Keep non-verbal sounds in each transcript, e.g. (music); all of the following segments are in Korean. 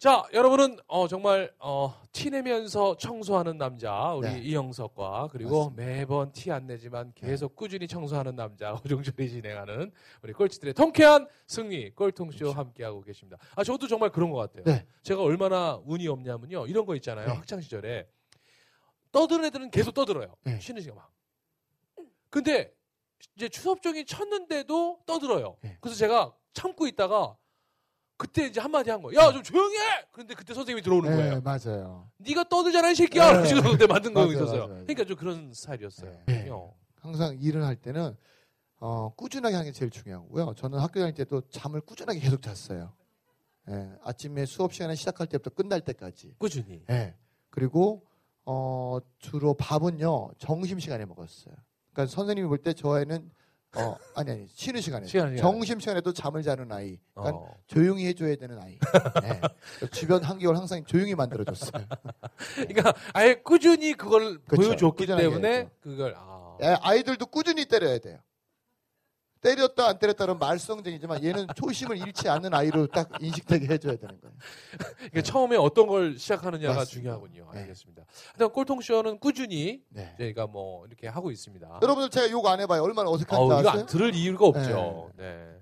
자, 여러분은 어, 정말 어, 티 내면서 청소하는 남자 우리 네. 이영석과 그리고 매번 티 안 내지만 계속 꾸준히 청소하는 남자 (laughs) 오종철이 진행하는 우리 꼴찌들의 통쾌한 승리 꼴통쇼 함께 하고 계십니다. 아, 저도 정말 그런 것 같아요. 네. 제가 얼마나 운이 없냐면요. 이런 거 있잖아요. 네. 학창 시절에 떠드는 애들은 계속 떠들어요. 네. 쉬는 시간 막. 근데 이제 추석종이 쳤는데도 떠들어요. 네. 그래서 제가 참고 있다가 그때 이제 한마디 한 거예요. 야, 좀 조용히 해! 그런데 그때 선생님이 들어오는 네, 거예요. 맞아요. 네가 떠들잖아, 이 새끼야! 네. 지금 그때 만든 거 있었어요. 맞아요, 맞아요. 그러니까 좀 그런 스타일이었어요. 네. 어. 항상 일을 할 때는 어, 꾸준하게 하는 게 제일 중요하고요. 저는 학교 다닐 때도 잠을 꾸준하게 계속 잤어요. 예, 아침에 수업 시간에 시작할 때부터 끝날 때까지. 꾸준히. 예. 그리고 어, 주로 밥은요 점심 시간에 먹었어요. 그러니까 선생님이 볼 때 저희는 어, 아니 아니 쉬는 시간에 시간. 점심 시간에도 잠을 자는 아이. 그러니까 어. 조용히 해줘야 되는 아이. 예. (laughs) 주변 환경을 항상 조용히 만들어줬어요. 그러니까 아예 꾸준히 그걸 그쵸. 보여줬기 때문에 했죠. 그걸 아. 예, 아이들도 꾸준히 때려야 돼요. 때렸다 안 때렸다는 말썽쟁이지만 얘는 초심을 잃지 않는 아이로 딱 인식되게 해줘야 되는 거예요. 그러니까 처음에 어떤 걸 시작하느냐가 맞습니다. 중요하군요. 네. 알겠습니다. 하여튼 꼴통쇼는 꾸준히 네. 저희가 뭐 이렇게 하고 있습니다. 여러분들 제가 욕 안 해봐요. 얼마나 어색한지 이거 아세요? 안 들을 이유가 없죠. 네.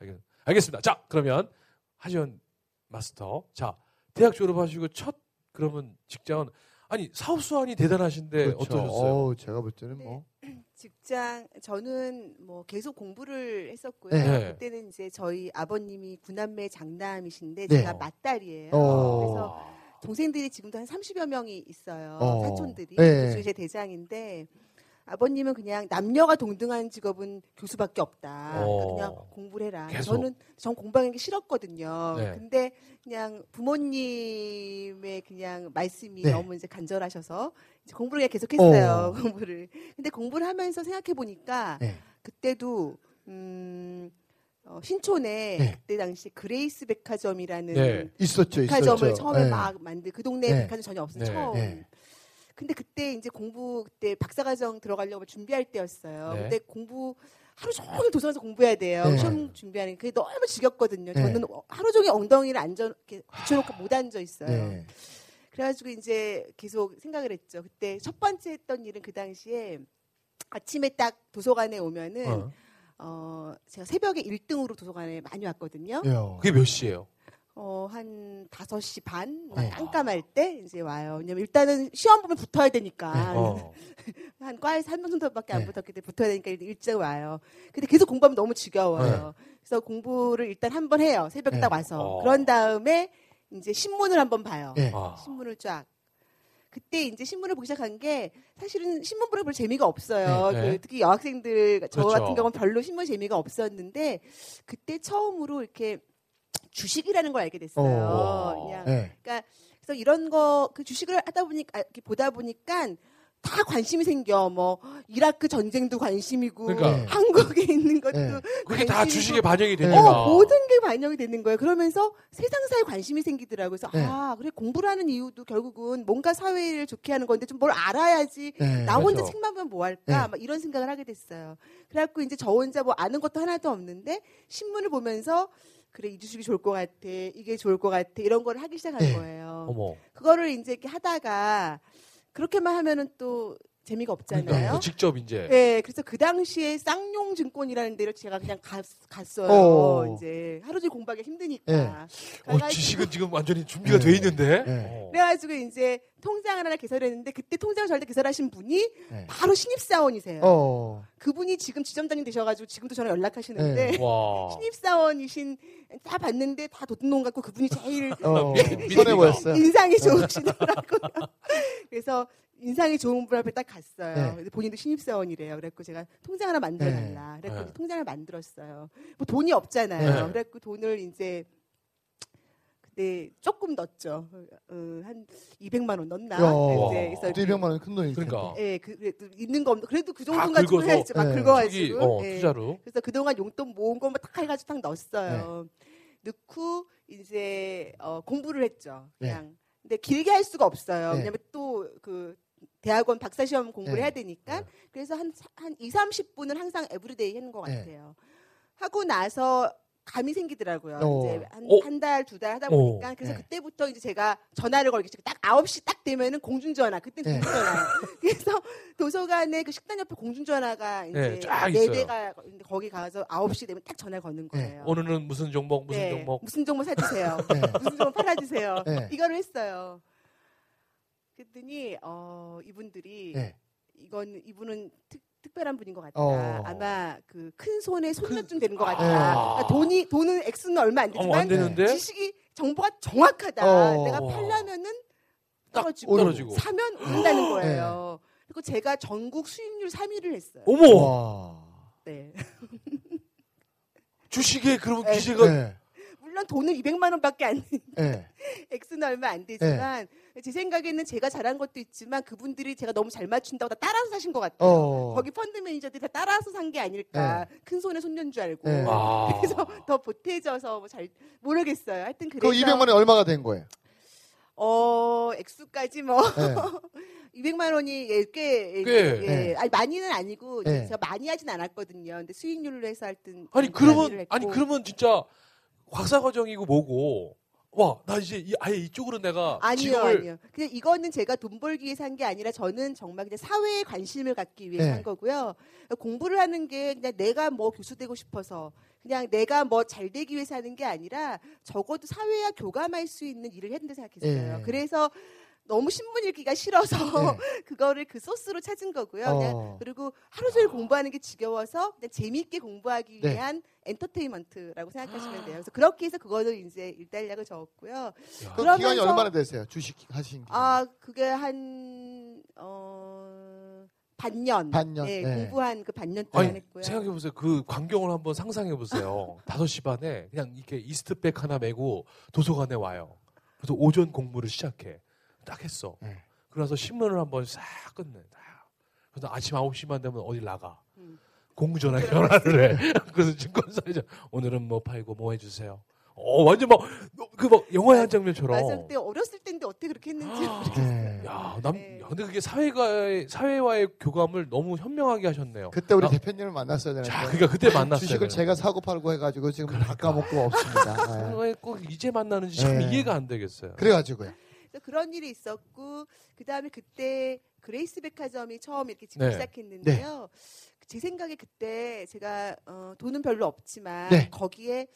알겠- 알겠습니다. 자, 그러면 하지원 마스터. 자, 대학 졸업하시고 첫 그러면 직장은 아니 사업 수완이 대단하신데 그렇죠. 어떠셨어요? 어우, 제가 볼 때는 뭐 (clears throat) 직장 저는 뭐 계속 공부를 했었고요. 네. 그때는 이제 저희 아버님이 구남매 장남이신데 네. 제가 맞딸이에요. 어. 그래서 동생들이 지금도 한 30여 명이 있어요. 어. 사촌들이. 네. 그중에 제 대장인데 아버님은 그냥 남녀가 동등한 직업은 교수밖에 없다. 그러니까 어. 그냥 공부를 해라. 계속. 저는 전 공부하는 게 싫었거든요. 네. 근데 그냥 부모님의 그냥 말씀이 네. 너무 이제 간절하셔서 이제 공부를 계속했어요. 어. (laughs) 공부를. 근데 공부를 하면서 생각해 보니까 네. 그때도 음 어, 신촌에 네. 그때 당시 그레이스 백화점이라는 네. 있었죠, 백화점을 있었죠. 처음에 네. 막 만들 그 동네에 네. 백화점 전혀 없어요 네. 처음. 네. 근데 그때 이제 공부 그때 박사과정 들어가려고 준비할 때였어요. 네. 근데 공부 하루 종일 도서관에서 공부해야 돼요. 네. 시험 준비하는 게 그게 너무 지겹거든요. 네. 저는 하루 종일 엉덩이를 앉아 이렇게 붙여놓고 못 앉아 있어요. 네. 그래가지고 이제 계속 생각을 했죠. 그때 첫 번째 했던 일은 그 당시에 아침에 딱 도서관에 오면은 어. 어, 제가 새벽에 1등으로 도서관에 많이 왔거든요. 예. 그게 몇 시예요? 어, 한 5시 반? 네. 깜깜할 때 이제 와요. 왜냐면 일단은 시험 보면 붙어야 되니까. 어. (laughs) 한 과에서 한명 정도밖에 안 네. 붙었기 때문에 붙어야 되니까 일찍 와요. 근데 계속 공부하면 너무 지겨워요. 그래서 공부를 일단 한 번 해요. 새벽에 네. 딱 와서. 어. 그런 다음에 이제 신문을 한번 봐요. 네. 아. 신문을 쫙. 그때 이제 신문을 보기 시작한 게 사실은 신문 보는 별 재미가 없어요. 네, 네. 그 특히 여학생들 저 그렇죠. 같은 경우는 별로 신문 재미가 없었는데 그때 처음으로 이렇게 주식이라는 걸 알게 됐어요. 어. 그냥 네. 그러니까 그래서 이런 거 그 주식을 하다 보니까 아, 이렇게 보다 보니까 다 관심이 생겨. 뭐 이라크 전쟁도 관심이고 그러니까. 네. 한국에 있는 것도 네. 그게 다 관심이고 주식에 반영이 네. 되니까. 어, 모든 게 반영이 되는 거예요. 그러면서 세상사에 관심이 생기더라고요. 그래서 네. 아, 그래 공부를 하는 이유도 결국은 뭔가 사회를 좋게 하는 건데 좀 뭘 알아야지. 네. 나 혼자 그렇죠. 책만 보면 뭐 할까? 네. 막 이런 생각을 하게 됐어요. 그래갖고 이제 저 혼자 뭐 아는 것도 하나도 없는데 신문을 보면서 그래 이 주식이 좋을 것 같아. 이게 좋을 것 같아. 이런 걸 하기 시작한 네. 거예요. 어머. 그거를 이제 이렇게 하다가 그렇게만 하면은 또 재미가 그러니까 없잖아요. 직접 이제 네, 그래서 그 당시에 쌍용증권이라는 데를 제가 그냥 갔, 갔어요. 어. 이제 하루 종일 공부하기 힘드니까. 네. 어, 지식은 지금 완전히 준비가 네. 돼 있는데. 네. 어. 그래가지고 이제 통장을 하나 개설했는데 그때 통장을 저한테 개설하신 분이 네. 바로 신입사원이세요. 어. 그분이 지금 지점장님 되셔가지고 지금도 저랑 연락하시는데 네. 와. (laughs) 신입사원이신 다 봤는데 다 도둑놈 같고 그분이 제일 어. 미- 선해 보였어요. 인상이 좋으시더라고요. (laughs) 그래서 인상이 좋은 분 앞에 딱 갔어요. 네. 본인도 신입사원이래요. 그래갖고 제가 통장 하나 만들어달라. 그래갖고 네. 이제 통장을 만들었어요. 뭐 돈이 없잖아요. 네. 그래갖고 돈을 이제 그때 조금 넣었죠. 어, 한 200만 원 넣었나? 야. 이제 그래서 또 200만 원큰 텐데. 그러니까. 예, 그, 그래도 있는 거 없는 그래도 그다 정도는 가지고 해야지 막 네. 긁어가지고 어, 예. 투자로. 그래서 그동안 용돈 모은 거만 탁 해가지고 딱 넣었어요. 네. 넣고 이제 어, 공부를 했죠. 네. 그냥. 근데 길게 할 수가 없어요. 네. 왜냐면 또그 대학원 박사 시험 공부를 네. 해야 되니까. 그래서 한, 한 2, 30분은 항상 everyday 하는 것 네. 같아요. 하고 나서 감이 생기더라고요. 어. 이제 한, 어. 한 달, 두달 하다 어. 보니까. 그래서 네. 그때부터 이제 제가 전화를 걸기 시작. 딱 9시 딱 되면은 공중전화. 그때 네. 공중전화. 그래서 도서관에 그 식당 옆에 공중전화가 이제 네, 쫙네 있어요. 대가 거기 가서 9시 되면 딱 전화 거는 네. 거예요. 오늘은 무슨 종목 무슨 네, 종목. 무슨 종목 사주세요. 네. 무슨 종목 팔아주세요. 네. 이거를 했어요. 그랬더니 어, 이분들이 네. 이건 이분은 특, 특별한 분인 것 같다. 어. 아마 그 큰 손에 손녀증 되는 것 아. 같다. 그러니까 돈이 돈은 액수는 얼마 안 어, 되지만 안 되는데 지식이 정보가 정확하다. 어. 내가 팔려면은 딱 떨어지고 떨어지고. 사면 오른다는 거예요. 그리고 제가 전국 수익률 3위를 했어요. 어머 와. 네. 주식에 그러면 네. 기재가 네. 물론 돈은 200만 원밖에 안 네. 액수는 얼마 안 되지만 제 생각에는 제가 잘한 것도 있지만 그분들이 제가 너무 잘 맞춘다고 다 따라서 사신 것 같아요. 어. 거기 펀드 매니저들이 다 따라서 산 게 아닐까. 큰 손에 손녀인 줄 알고. (laughs) 네. 아. 그래서 더 보태져서 뭐 잘 모르겠어요. 하여튼 그 그래서 200만 원이 얼마가 된 거예요? 어 액수까지 뭐 (laughs) 네. 200만 원이 예, 꽤, 꽤. 예, 네. 아니 많이는 아니고 네. 제가 많이 하진 않았거든요. 근데 수익률로 해서 하여튼 아니 그러면. 아니 그러면 진짜 박사 과정이고 뭐고 와 나 이제 이, 아예 이쪽으로 내가 아니요, 직업을 아니요. 그냥 이거는 제가 돈 벌기 위해서 한 게 아니라 저는 정말 그냥 사회에 관심을 갖기 위해서 네. 한 거고요. 공부를 하는 게 그냥 내가 뭐 교수 되고 싶어서 그냥 내가 뭐 잘 되기 위해서 하는 게 아니라 적어도 사회와 교감할 수 있는 일을 했는데 생각했어요. 네. 그래서 너무 신문 읽기가 싫어서 (laughs) 네. (laughs) 그거를 그 소스로 찾은 거고요. 어. 그냥 그리고 하루 종일 공부하는 게 지겨워서 그냥 재미있게 공부하기 네. 위한 엔터테인먼트라고 생각하시면 돼요. 그래서 그렇게 해서 그거를 이제 일단락을 적었고요. 야, 그 기간이 얼마나 되세요? 주식 하신 기간. 아, 그게 한, 어, 반년. 반년, 네, 네. 공부한 그 반년 동안 아니 했고요. 생각해 보세요 그 광경을 한번 상상해 보세요 (laughs) 5시 반에 그냥 이렇게 이스트백 하나 메고 도서관에 와요 그래서 오전 공부를 시작해 딱 했어 네. 그래서 신문을 한번 싹 끝내 딱. 그래서 아침 9시만 되면 어디 나가 음. 공전화 전화를 해 (laughs) 그래서 증권사에 오늘은 뭐 팔고 뭐 해주세요 어 완전 막 그 막 영화의 한 장면처럼 맞아, 그때 어렸을 때인데 어떻게 그렇게 했는지 모르겠어요. 네. 야, 남, 네. 야, 근데 그게 사회가의, 사회와의 교감을 너무 현명하게 하셨네요. 그때 우리 아, 대표님을 만났어야 되는데. 자, 그러니까 그때 만났어요. 주식을 제가 사고 팔고 해가지고 지금 다 까먹고 없습니다. (laughs) 네. 왜꼭 이제 만나는지 참 네. 이해가 안 되겠어요. 그래가지고요. 그래서 그런 일이 있었고, 그 다음에 그때 그레이스 백화점이 처음 이렇게 짓기 네. 시작했는데요. 제 생각에 그때 제가 어, 돈은 별로 없지만 네. 거기에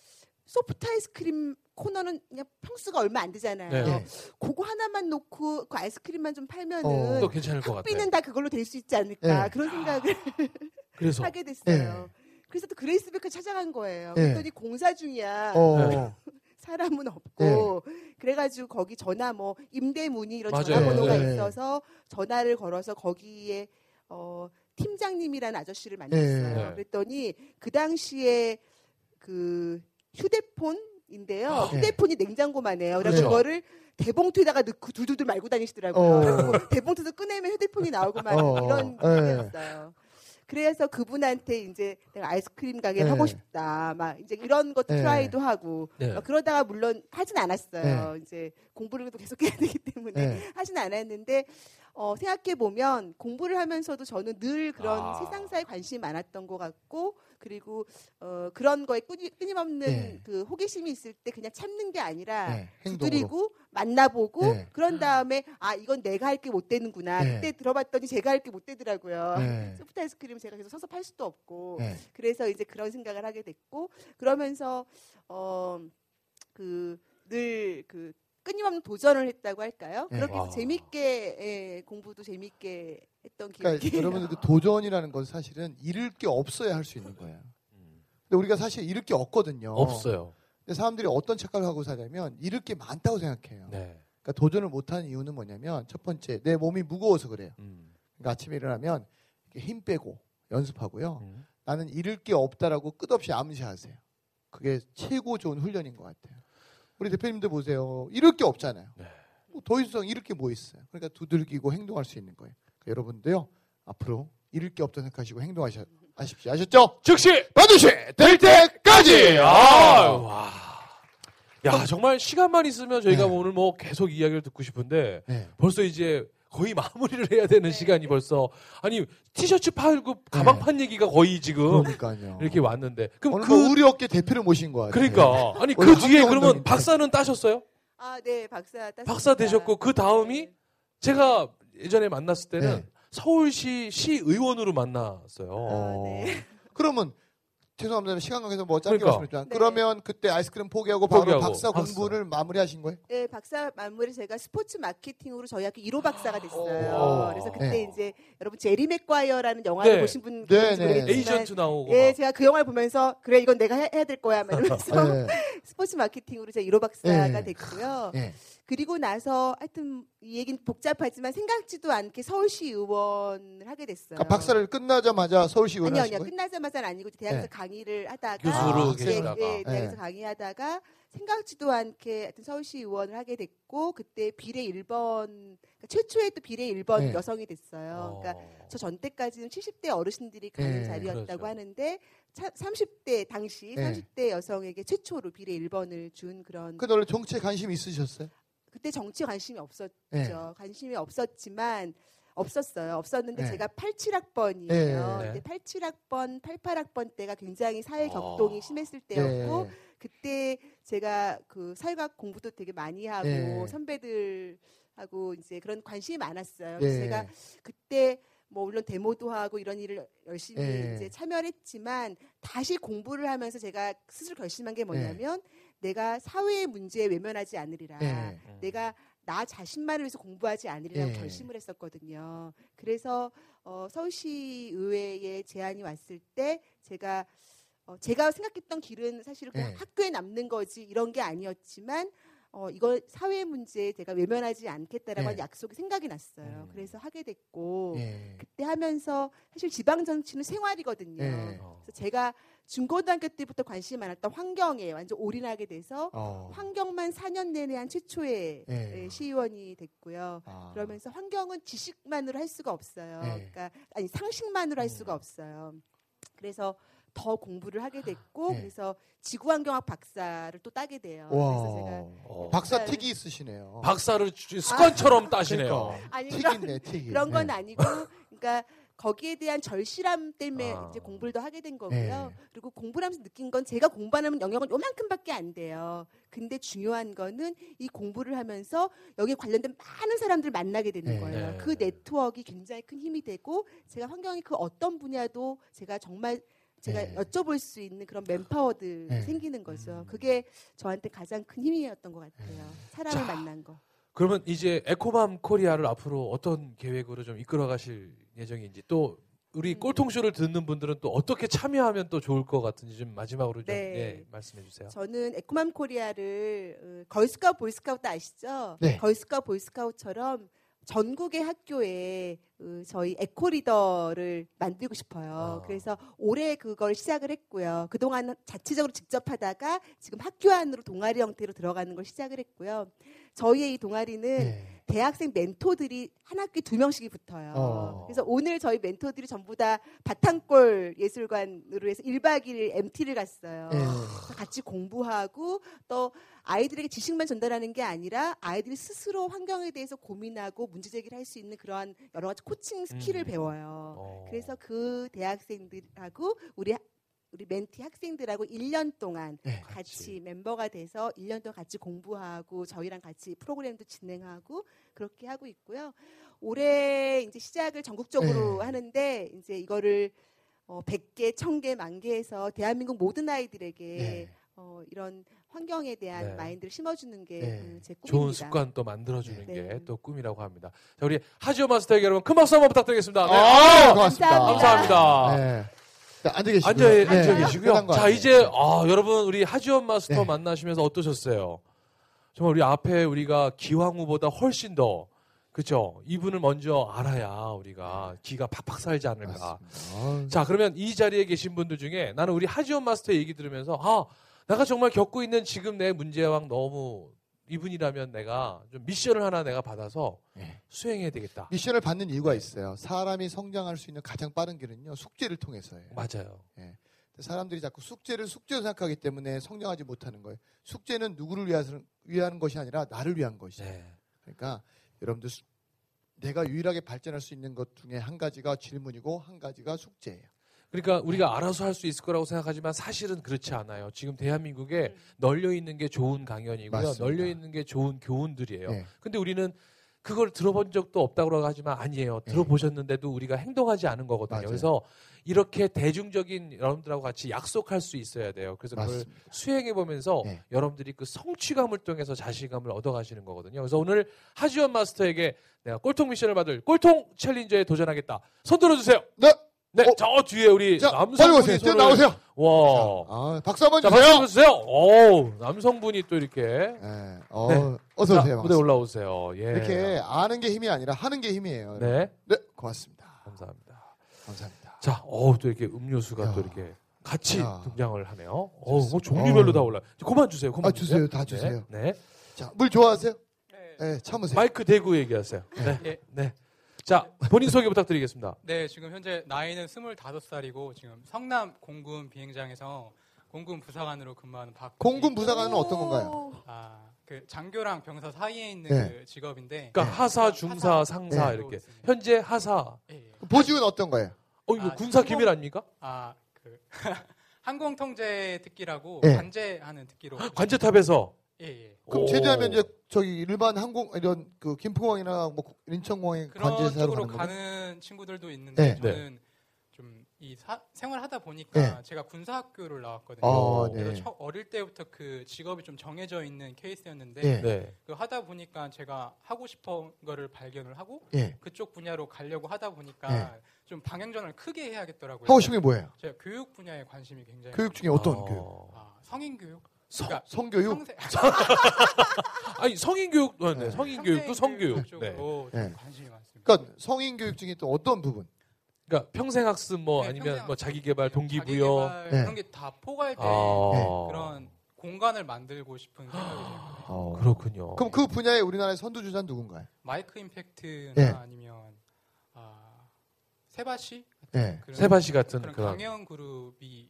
소프트 아이스크림 코너는 그냥 평수가 얼마 안 되잖아요. 네. 네. 그거 하나만 놓고 그 아이스크림만 좀 팔면은 어. 또 괜찮을 것 같아요. 학비는 다 그걸로 될 수 있지 않을까 네. 그런 생각을 그래서 (laughs) 하게 됐어요. 그래서 또 그레이스 백 찾아간 거예요. 네. 그랬더니 공사 중이야. 어. (laughs) 사람은 없고 그래가지고 거기 전화 뭐 임대 문의 이런 맞아요. 전화번호가 네. 있어서 전화를 걸어서 거기에 어 팀장님이라는 아저씨를 만났어요. 네. 그랬더니 그 당시에 그 휴대폰인데요. 아, 네. 휴대폰이 냉장고만 해요. 그래서 그렇죠. 그거를 대봉투에다가 넣고 둘둘둘 말고 다니시더라고요. 어. (laughs) 대봉투에서 꺼내면 휴대폰이 나오고 막 어. 이런 네. 일이었어요. 그래서 그분한테 이제 내가 아이스크림 가게 네. 하고 싶다. 막 이제 이런 것도 네. 트라이도 하고 네. 막 그러다가 물론 하진 않았어요. 이제 공부를 또 계속 (laughs) 해야 되기 때문에 네. 하진 않았는데 어, 생각해 보면 공부를 하면서도 저는 늘 그런 아. 세상사에 관심이 많았던 것 같고 그리고 어, 그런 거에 끊임, 끊임없는 네. 그 호기심이 있을 때 그냥 참는 게 아니라 네. 두드리고 만나보고 네. 그런 다음에 아 이건 내가 할 게 못 되는구나 네. 그때 들어봤더니 제가 할 게 못 되더라고요 네. 소프트 아이스크림 제가 계속 서서 팔 수도 없고 네. 그래서 이제 그런 생각을 하게 됐고 그러면서 어, 어그늘그 끊임없는 도전을 했다고 할까요? 네. 그렇게 와. 재밌게 예, 공부도 재밌게 했던 기억이 그러니까 여러분 그 도전이라는 건 사실은 잃을 게 없어야 할 수 있는 거예요. 근데 우리가 사실 잃을 게 없거든요. 없어요. 근데 사람들이 어떤 착각을 하고 사냐면 잃을 게 많다고 생각해요. 네. 그러니까 도전을 못하는 이유는 뭐냐면 첫 번째 내 몸이 무거워서 그래요. 음. 그러니까 아침에 일어나면 힘 빼고 연습하고요. 음. 나는 잃을 게 없다라고 끝없이 암시하세요. 그게 최고 좋은 훈련인 것 같아요. 우리 대표님들 보세요. 잃을 게 없잖아요. 네. 뭐더 이상 잃을 게뭐 있어요. 그러니까 두들기고 행동할 수 있는 거예요. 그러니까 여러분도요. 앞으로 잃을 게 없다 생각하시고 행동하십시오. 아셨죠? 즉시 반드시 될 때까지. 아, 와. 야, 정말 시간만 있으면 저희가 네. 오늘 뭐 계속 이야기를 듣고 싶은데 네. 벌써 이제 거의 마무리를 해야 되는 네. 시간이 벌써 아니 티셔츠 팔고 가방 네. 판 얘기가 거의 지금 그러니까요. 이렇게 왔는데 그럼 그뭐 우리 업계 대표를 모신 거 같아요. 그러니까 아니 원래 그 뒤에 그러면. 박사는 따셨어요? 아, 네, 박사 땄습니다. 박사 되셨고 그 다음이 네. 제가 예전에 만났을 때는 네. 서울시 시의원으로 만났어요. 어. 네. 그러면 죄송합니다. 시간 관계상 뭐 짧게 그러니까. 말씀드리지만 네. 그러면 그때 아이스크림 포기하고 바로 포기하고, 박사 박사. 공부를 마무리하신 거예요? 네, 박사 마무리 제가 스포츠 마케팅으로 저희 학교 1호 박사가 됐어요. 오. 그래서 그때 네. 이제 여러분 제리 맥과이어라는 영화를 네. 보신 분 네, 계신지 네. 모르겠지만 에이전트 나오고 예, 막. 제가 그 영화를 보면서 그래 이건 내가 해, 야될 거야 막 이러면서 네. (laughs) 스포츠 마케팅으로 제가 1호 박사가 네. 됐고요. 네. 그리고 나서 하여튼 이 얘기는 복잡하지만 생각지도 않게 서울시 의원을 하게 됐어요. 그러니까 박사를 끝나자마자 서울시 의원 아니요, 아니요. 끝나자마자는 아니고 대학에서 네. 강의를 하다가 교수로 예, 계시다가. 예, 대학에서 네. 강의하다가 생각지도 않게 하여튼 서울시 의원을 하게 됐고 그때 비례 1번 그러니까 최초의 또 비례 1번 네. 여성이 됐어요. 그러니까 어. 저전 때까지는 70대 어르신들이 가는 네, 자리였다고 그렇죠. 하는데 차, 30대 당시 네. 30대 여성에게 최초로 비례 1번을 준 그런 근데 원래 정치에 관심 있으셨어요? 그때 정치 관심이 없었죠. 네. 관심이 없었지만 없었어요. 없었는데 네. 제가 87학번이에요. 네. 근데 87학번, 88학번 때가 굉장히 사회 어. 격동이 심했을 때였고 네. 그때 제가 그 사회학 공부도 되게 많이 하고 네. 선배들하고 이제 그런 관심이 많았어요. 그래서 네. 제가 그때 뭐 물론 데모도 하고 이런 일을 열심히 네. 이제 참여를 했지만 다시 공부를 하면서 제가 스스로 결심한 게 뭐냐면 내가 사회의 문제에 외면하지 않으리라. 네. 내가 나 자신만을 위해서 공부하지 않으리라고 네. 결심을 했었거든요. 그래서 어, 서울시 의회에 제안이 왔을 때 제가 어, 제가 생각했던 길은 사실 네. 학교에 남는 거지 이런 게 아니었지만 어, 이걸 사회 문제에 제가 외면하지 않겠다라고 네. 한 약속이 생각이 났어요. 음. 그래서 하게 됐고 네. 그때 하면서 사실 지방 정치는 생활이거든요. 네. 어. 그래서 제가 중고등학교 때부터 관심이 많았던 환경에 완전 올인하게 돼서 어. 환경만 4년 내내 한 최초의 네. 예, 시의원이 됐고요. 아. 그러면서 환경은 지식만으로 할 수가 없어요. 네. 그러니까 아니 상식만으로 할 음. 수가 없어요. 그래서 더 공부를 하게 됐고 네. 그래서 지구환경학 박사를 또 따게 돼요. 와. 그래서 제가 어. 박사 박사를- 틱이 있으시네요. 박사를 주- 습관처럼 따시네요. 그러니까. 아니 그런 있네, 틱이. 그런 건 네. 아니고 그러니까 거기에 대한 절실함 때문에 아. 이제 공부를 더 하게 된 거고요. 네. 그리고 공부를 하면서 느낀 건 제가 공부하면 영역은 요만큼밖에 안 돼요. 근데 중요한 거는 이 공부를 하면서 여기에 관련된 많은 사람들을 만나게 되는 네. 거예요. 네. 그 네트워크가 굉장히 큰 힘이 되고 제가 환경이 그 어떤 분야도 제가 정말 제가 네. 여쭤볼 수 있는 그런 맨파워들 네. 생기는 거죠. 음. 그게 저한테 가장 큰 힘이었던 것 같아요. 사람을 자. 만난 거. 그러면 이제 에코맘 코리아를 앞으로 어떤 계획으로 좀 이끌어 가실 예정인지 또 우리 음. 꼴통쇼를 듣는 분들은 또 어떻게 참여하면 또 좋을 것 같은지 좀 마지막으로 좀 네. 예, 말씀해 주세요. 저는 에코맘 코리아를 어, 걸스카우트 보이스카우트 아시죠? 네. 걸스카우트 보이스카우트처럼 전국의 학교에 어, 저희 에코리더를 만들고 싶어요. 아. 그래서 올해 그걸 시작을 했고요. 그동안 자체적으로 직접 하다가 지금 학교 안으로 동아리 형태로 들어가는 걸 시작을 했고요. 저희의 이 동아리는 네. 대학생 멘토들이 한 학기 두 명씩이 붙어요. 어. 그래서 오늘 저희 멘토들이 전부 다 바탕골 예술관으로 해서 1박 2일 MT를 갔어요. 예. 그래서 같이 공부하고 또 아이들에게 지식만 전달하는 게 아니라 아이들이 스스로 환경에 대해서 고민하고 문제 제기를 할 수 있는 그러한 여러 가지 coaching skill을 음. 배워요. 어. 그래서 그 대학생들하고 우리 하- 우리 멘티 학생들하고 1년 동안 네, 같이 멤버가 돼서 1년 동안 같이 공부하고 저희랑 같이 프로그램도 진행하고 그렇게 하고 있고요. 올해 이제 시작을 전국적으로 네. 하는데 이제 이거를 어 100개, 1000개, 만개 해서 대한민국 모든 아이들에게 네. 어 이런 환경에 대한 네. 마인드를 심어주는 게 네. 음, 제 꿈입니다. 좋은 습관 또 만들어주는 네. 게또 꿈이라고 합니다. 자, 우리 하지오 마스터에게 여러분 큰 박수 한번 부탁드리겠습니다. 네. 아, 고맙습니다. 감사합니다. 감사합니다. 네. 자, 앉아 계시고요. 앉아, 네. 앉아 편한 계시고요. 거 자. 이제, 아, 여러분, 우리 하지원 마스터 네. 만나시면서 어떠셨어요? 정말 우리 앞에 우리가 기왕후보다 훨씬 더, 그죠? 이분을 먼저 알아야 우리가 기가 팍팍 살지 않을까. 맞습니다. 자, 그러면 이 자리에 계신 분들 중에 나는 우리 하지원 마스터 얘기 들으면서, 아, 내가 정말 겪고 있는 지금 내 문제왕 너무 이분이라면 내가 좀 미션을 하나 내가 받아서 네. 수행해야 되겠다. 미션을 받는 이유가 있어요. 사람이 성장할 수 있는 가장 빠른 길은요, 숙제를 통해서예요. 맞아요. 사람들이 자꾸 숙제를 숙제로 생각하기 때문에 성장하지 못하는 거예요. 숙제는 누구를 위해서, 위한 것이 아니라 나를 위한 것이에요. 네. 그러니까 여러분들 수- 내가 유일하게 발전할 수 있는 것 중에 한 가지가 질문이고 한 가지가 숙제예요. 그러니까 우리가 알아서 할 수 있을 거라고 생각하지만 사실은 그렇지 않아요. 지금 대한민국에 널려 있는 게 좋은 강연이고요. 맞습니다. 널려 있는 게 좋은 교훈들이에요. 네. 근데 우리는 그걸 들어본 적도 없다고 하지만 아니에요. 네. 들어보셨는데도 우리가 행동하지 않은 거거든요. 맞아요. 그래서 이렇게 대중적인 여러분들하고 같이 약속할 수 있어야 돼요. 그래서 그걸 맞습니다. 수행해 보면서 네. 여러분들이 그 성취감을 통해서 자신감을 얻어 가시는 거거든요. 그래서 오늘 하지원 마스터에게 내가 꼴통 미션을 받을 꼴통 챌린저에 도전하겠다. 손 들어 주세요. 네. 네, 어? 저 뒤에 우리 자, 남성분이 오세요. 손을 나오세요. 와, 아, 박수 한번 자 주세요. 박수 주세요. 오, 남성분이 또 이렇게 네. 어, 네. 어서 자, 오세요. 무대 올라오세요. 예. 이렇게 아는 게 힘이 아니라 하는 게 힘이에요. 네, 네, 고맙습니다. 감사합니다. 감사합니다. 자, 어, 또 이렇게 음료수가 야. 또 이렇게 같이 야. 등장을 하네요. 어, 뭐. 종류별로 어. 다 올라. 그만 주세요. 그만 아, 주세요. 다 주세요. 네. 네. 자, 물 좋아하세요? 네. 네, 참으세요. 마이크 대고 얘기하세요. 네. 예. 네. 자, (laughs) 본인 소개 부탁드리겠습니다. 네, 지금 현재 나이는 25살이고 지금 성남 공군 비행장에서 공군 부사관으로 근무하는 박 공군 부사관은 어떤 건가요? 아, 그 장교랑 병사 사이에 있는 네. 그 직업인데 그러니까 하사, 네, 중사, 하사. 상사 네. 이렇게. 있습니다. 현재 하사. 예, 예. 보직은 어떤 거예요? 어, 이거 아, 군사 기밀 아닙니까? 아, 그 (laughs) 항공 통제 특기라고 네. 관제하는 특기로 관제탑에서. 예, 예. 그럼 오. 제대하면 이제 저기 일반 항공 이런 그 김포공항이나 뭐 인천공항에 그런 관제사로 쪽으로 가는 거예요? 가는 친구들도 있는데 네. 저는 좀 이 생활하다 보니까 네. 제가 군사학교를 나왔거든요. 아, 그래서 네. 처- 어릴 때부터 그 직업이 좀 정해져 있는 케이스였는데 네. 네. 그 하다 보니까 제가 하고 싶은 거를 발견을 하고 예. 그쪽 분야로 가려고 하다 보니까 네. 좀 방향전을 크게 해야겠더라고요. 하고 싶은 게 뭐예요? 제가 교육 분야에 관심이 굉장히 교육 중에 어떤 어. 교육? 아, 성인 교육. 성- 그러니까 성교육? 평생 (laughs) 아니, 성인 교육, 어, 네. 네. 성인 교육도 성교육. 네. 쪽으로 네. 좀 관심이 많습니다. 그러니까 성인 교육 중에 또 어떤 부분? 그러니까 평생 학습 뭐 네, 아니면 평생 뭐 자기 개발, 학습, 동기 부여. 자기개발 네. 그런 게 다 포괄된 아. 그런 공간을 만들고 싶은 생각이 들거든요. 어. 그렇군요. 그럼 그 분야에 우리나라의 선두주자는 누군가요? 마이크 임팩트나 네. 아니면 아, 세바시 네. 세바시 같은 그런 그런. 강연 그룹이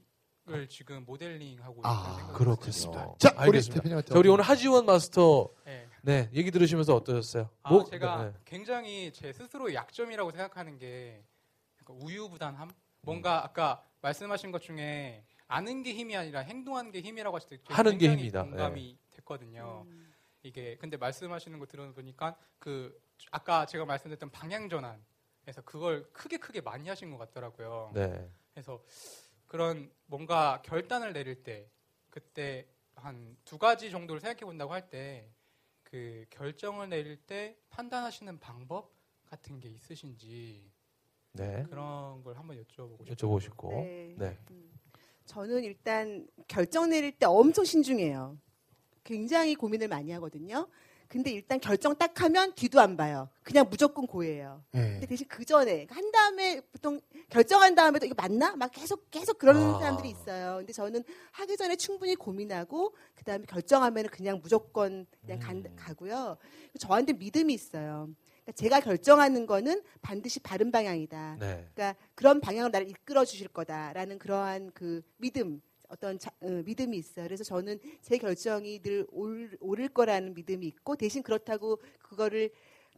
을 지금 모델링하고 아. 들었어요. 자, 우리 알겠습니다. 대표님한테 자, 우리 오늘 하지원 마스터 네. 네 얘기 들으시면서 어떠셨어요? 아, 뭐- 제가 네. 굉장히 제 스스로의 약점이라고 생각하는 게 약간 우유부단함? 뭔가 아까 말씀하신 것 중에 아는 게 힘이 아니라 행동하는 게 힘이라고 하실 때 하는 게 굉장히 힘이다. 공감이 됐거든요. 음. 이게 근데 말씀하시는 거 들어보니까 그 아까 제가 말씀드렸던 방향 전환에서 그걸 크게 크게 많이 하신 것 같더라고요. 네. 그래서 그런 뭔가 결단을 내릴 때 그때 한 두 가지 정도를 생각해 본다고 할 때 그 결정을 내릴 때 판단하시는 방법 같은 게 있으신지 네. 그런 걸 한번 여쭤보고. 여쭤보시고. 네. 네. 음. 저는 일단 결정 내릴 때 엄청 신중해요. 굉장히 고민을 많이 하거든요. 근데 일단 결정 딱 하면 뒤도 안 봐요. 그냥 무조건 고예요. 예. 근데 대신 그 전에 한 다음에 보통 결정한 다음에도 이거 맞나? 막 계속 계속 그러는 아. 사람들이 있어요. 근데 저는 하기 전에 충분히 고민하고 그 다음에 결정하면 그냥 무조건 그냥 간- 음. 가고요. 저한테 믿음이 있어요. 그러니까 제가 결정하는 거는 반드시 바른 방향이다. 네. 그러니까 그런 방향으로 나를 이끌어 주실 거다라는 그러한 그 믿음 어떤 자- 어, 믿음이 있어요. 그래서 저는 제 결정이 늘 올, 옳을 거라는 믿음이 있고 대신 그렇다고 그거를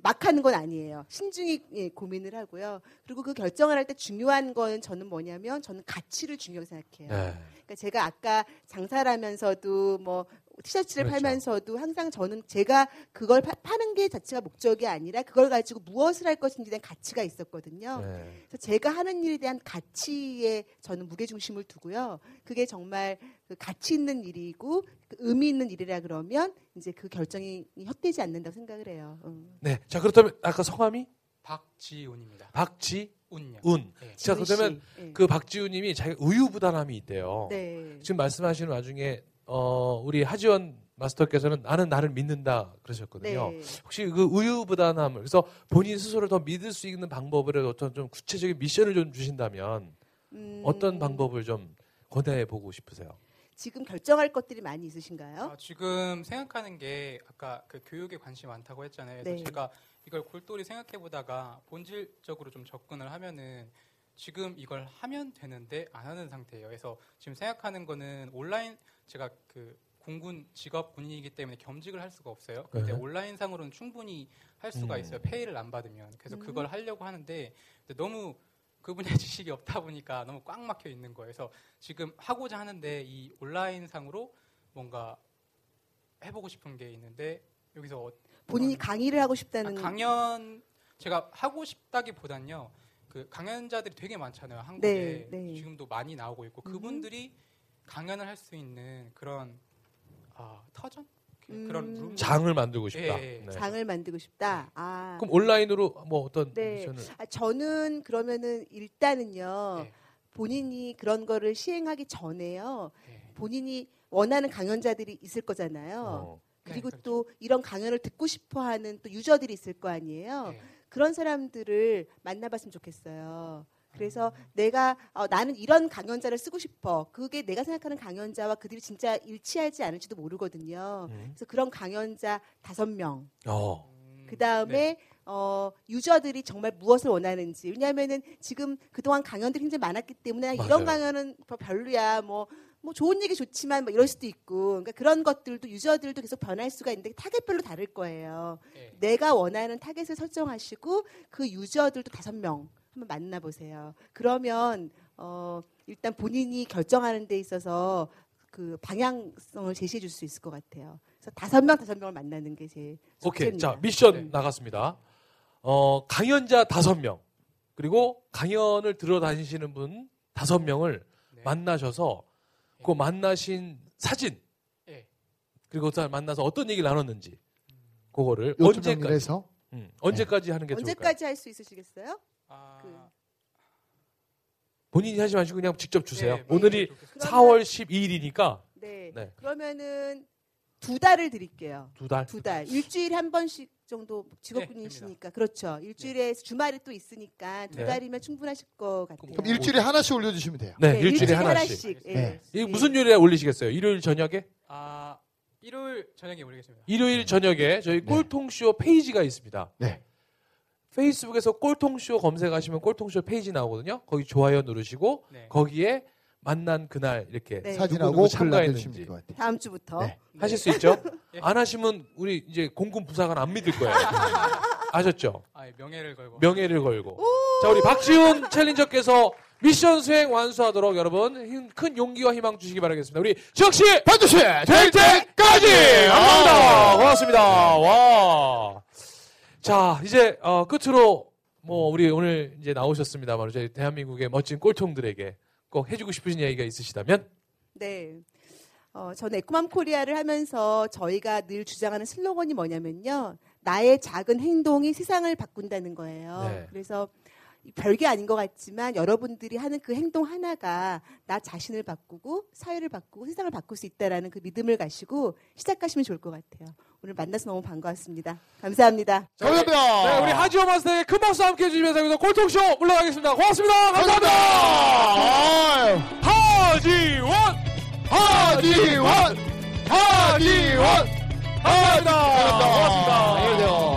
막 하는 건 아니에요. 신중히 예, 고민을 하고요. 그리고 그 결정을 할 때 중요한 건 저는 뭐냐면 저는 가치를 중요하게 생각해요. 네. 그러니까 제가 아까 장사를 하면서도 뭐 티셔츠를 그렇죠. 팔면서도 항상 저는 제가 그걸 파, 파는 게 자체가 목적이 아니라 그걸 가지고 무엇을 할 것인지에 대한 가치가 있었거든요. 네. 그래서 제가 하는 일에 대한 가치에 저는 무게 중심을 두고요. 그게 정말 그 가치 있는 일이고 그 의미 있는 일이라 그러면 이제 그 결정이 헛되지 않는다고 생각을 해요. 음. 네. 자, 그렇다면 아까 성함이 박지훈입니다. 박지운. 운요. 네. 자, 그러면 씨. 예. 그 박지훈님이 자기 우유부단함이 있대요. 네. 지금 말씀하시는 와중에 어, 우리 하지원 마스터께서는 나는 나를 믿는다 그러셨거든요. 네. 혹시 그 우유부단함을 그래서 본인 스스로를 더 믿을 수 있는 방법을 어떤 좀 구체적인 미션을 좀 주신다면 음, 어떤 방법을 좀 권해 보고 싶으세요? 지금 결정할 것들이 많이 있으신가요? 아, 지금 생각하는 게 아까 그 교육에 관심이 많다고 했잖아요. 그래서 네. 제가 이걸 골똘히 생각해 보다가 본질적으로 좀 접근을 하면은 지금 이걸 하면 되는데 안 하는 상태예요. 그래서 지금 생각하는 거는 온라인 제가 그 공군 직업 군인이기 때문에 겸직을 할 수가 없어요. 근데 네. 온라인 상으로는 충분히 할 수가 음. 있어요. 페이를 안 받으면. 그래서 음. 그걸 하려고 하는데 근데 너무 그 분야 (laughs) 지식이 없다 보니까 너무 꽉 막혀 있는 거예요. 그래서 지금 하고자 하는데 이 온라인 상으로 뭔가 해보고 싶은 게 있는데 여기서 어- 본인이 강의를 하고 아, 싶다는 강연 제가 하고 싶다기보단요 그 강연자들이 되게 많잖아요 한국에 네, 네. 지금도 많이 나오고 있고 음. 그분들이 강연을 할 수 있는 그런 아, 터전 그- 음. 그런 룸 장을 만들고 싶다. 예, 예. 네. 장을 만들고 싶다. 아, 그럼 온라인으로 뭐 어떤 네. 아, 저는 그러면은 일단은요 네. 본인이 그런 거를 시행하기 전에요 예. 본인이 원하는 강연자들이 있을 거잖아요. 어. 그리고 네, 그렇죠. 또 이런 강연을 듣고 싶어 하는 또 유저들이 있을 거 아니에요. 예. 그런 사람들을 만나봤으면 좋겠어요. 그래서 음. 내가 어, 나는 이런 강연자를 쓰고 싶어. 그게 내가 생각하는 강연자와 그들이 진짜 일치하지 않을지도 모르거든요. 음. 그래서 그런 강연자 다섯 명. 어. 음, 그 다음에 어, 유저들이 정말 무엇을 원하는지. 왜냐하면은 지금 그동안 강연들이 굉장히 많았기 때문에 맞아요. 이런 강연은 뭐 별로야. 뭐, 뭐 좋은 얘기 좋지만 뭐 이럴 수도 있고. 그러니까 그런 것들도 유저들도 계속 변할 수가 있는데 타겟별로 다를 거예요. 예. 내가 원하는 타겟을 설정하시고 그 유저들도 다섯 명 한번 만나보세요. 그러면 어, 일단 본인이 결정하는 데 있어서 그 방향성을 제시해 줄 수 있을 것 같아요. 그래서 다섯 명 다섯 명을 만나는 게 제일 오케이. 숙제입니다. 자, 미션 네. 나갔습니다. 어, 강연자 다섯 명 그리고 강연을 들어 다니시는 분 다섯 명을 네. 만나셔서 그 만나신 사진 예. 그리고 그 만나서 어떤 얘기를 나눴는지 그거를 언제까지 음, 언제까지 하는 게 좋을까요? 언제까지 할 수 있으시겠어요? 아, 그- 본인이 하지 마시고 그냥 직접 주세요. 네, 오늘이 좋겠어요. 그러면- 4월 12일이니까 네. 네. 그러면은 두 달을 드릴게요. 두 달. 두 달. 일주일에 한 번씩 정도 네, 직업군이시니까. 그렇죠. 일주일에 주말이 또 있으니까 두 네. 달이면 충분하실 것 같아요. 그럼 일주일에 하나씩 올려주시면 돼요. 네, 네, 일주일에 하나씩. 예. 네. 이게 무슨 요일에 올리시겠어요? 일요일 저녁에? 아, 일요일 저녁에 모르겠습니다. 일요일 저녁에 저희 꼴통쇼 페이지가 있습니다. 네. 페이스북에서 꼴통쇼 검색하시면 꼴통쇼 페이지 나오거든요. 거기 좋아요 누르시고 네. 거기에 만난 그날 이렇게 네. 사진하고 참가했는지 될것 같아요. 다음 주부터. 네. 하실 수 있죠? 예. 안 하시면 우리 이제 공군 부사관 안 믿을 거예요. (laughs) 아셨죠? 아, 예, 명예를 걸고 명예를 걸고. 자, 우리 박지훈 챌린저께서 미션 수행 완수하도록 여러분 힘- 큰 용기와 희망 주시기 바라겠습니다. 우리 지혁 씨 반드시 될 때까지 감사합니다. 고맙습니다. 와. 자, 이제 어, 끝으로 뭐 우리 오늘 이제 나오셨습니다만 저희 대한민국의 멋진 꼴통들에게 꼭 해주고 싶으신 이야기가 있으시다면? 네. 어, 저는 에코맘 코리아를 하면서 저희가 늘 주장하는 슬로건이 뭐냐면요. 나의 작은 행동이 세상을 바꾼다는 거예요. 네. 그래서 별게 아닌 것 같지만 여러분들이 하는 그 행동 하나가 나 자신을 바꾸고 사회를 바꾸고 세상을 바꿀 수 있다라는 그 믿음을 가지고 시작하시면 좋을 것 같아요. 오늘 만나서 너무 반가웠습니다. 감사합니다. 감사합니다. 네, 네 우리 하지원 마스터의 큰 박수 함께 해주시면서 골통쇼 올라가겠습니다. 고맙습니다. 감사합니다. 하지원! 하지원! 하지원! 하지원! 하지원! 하지원! 하지원! 하지원! 하지원! 하지원!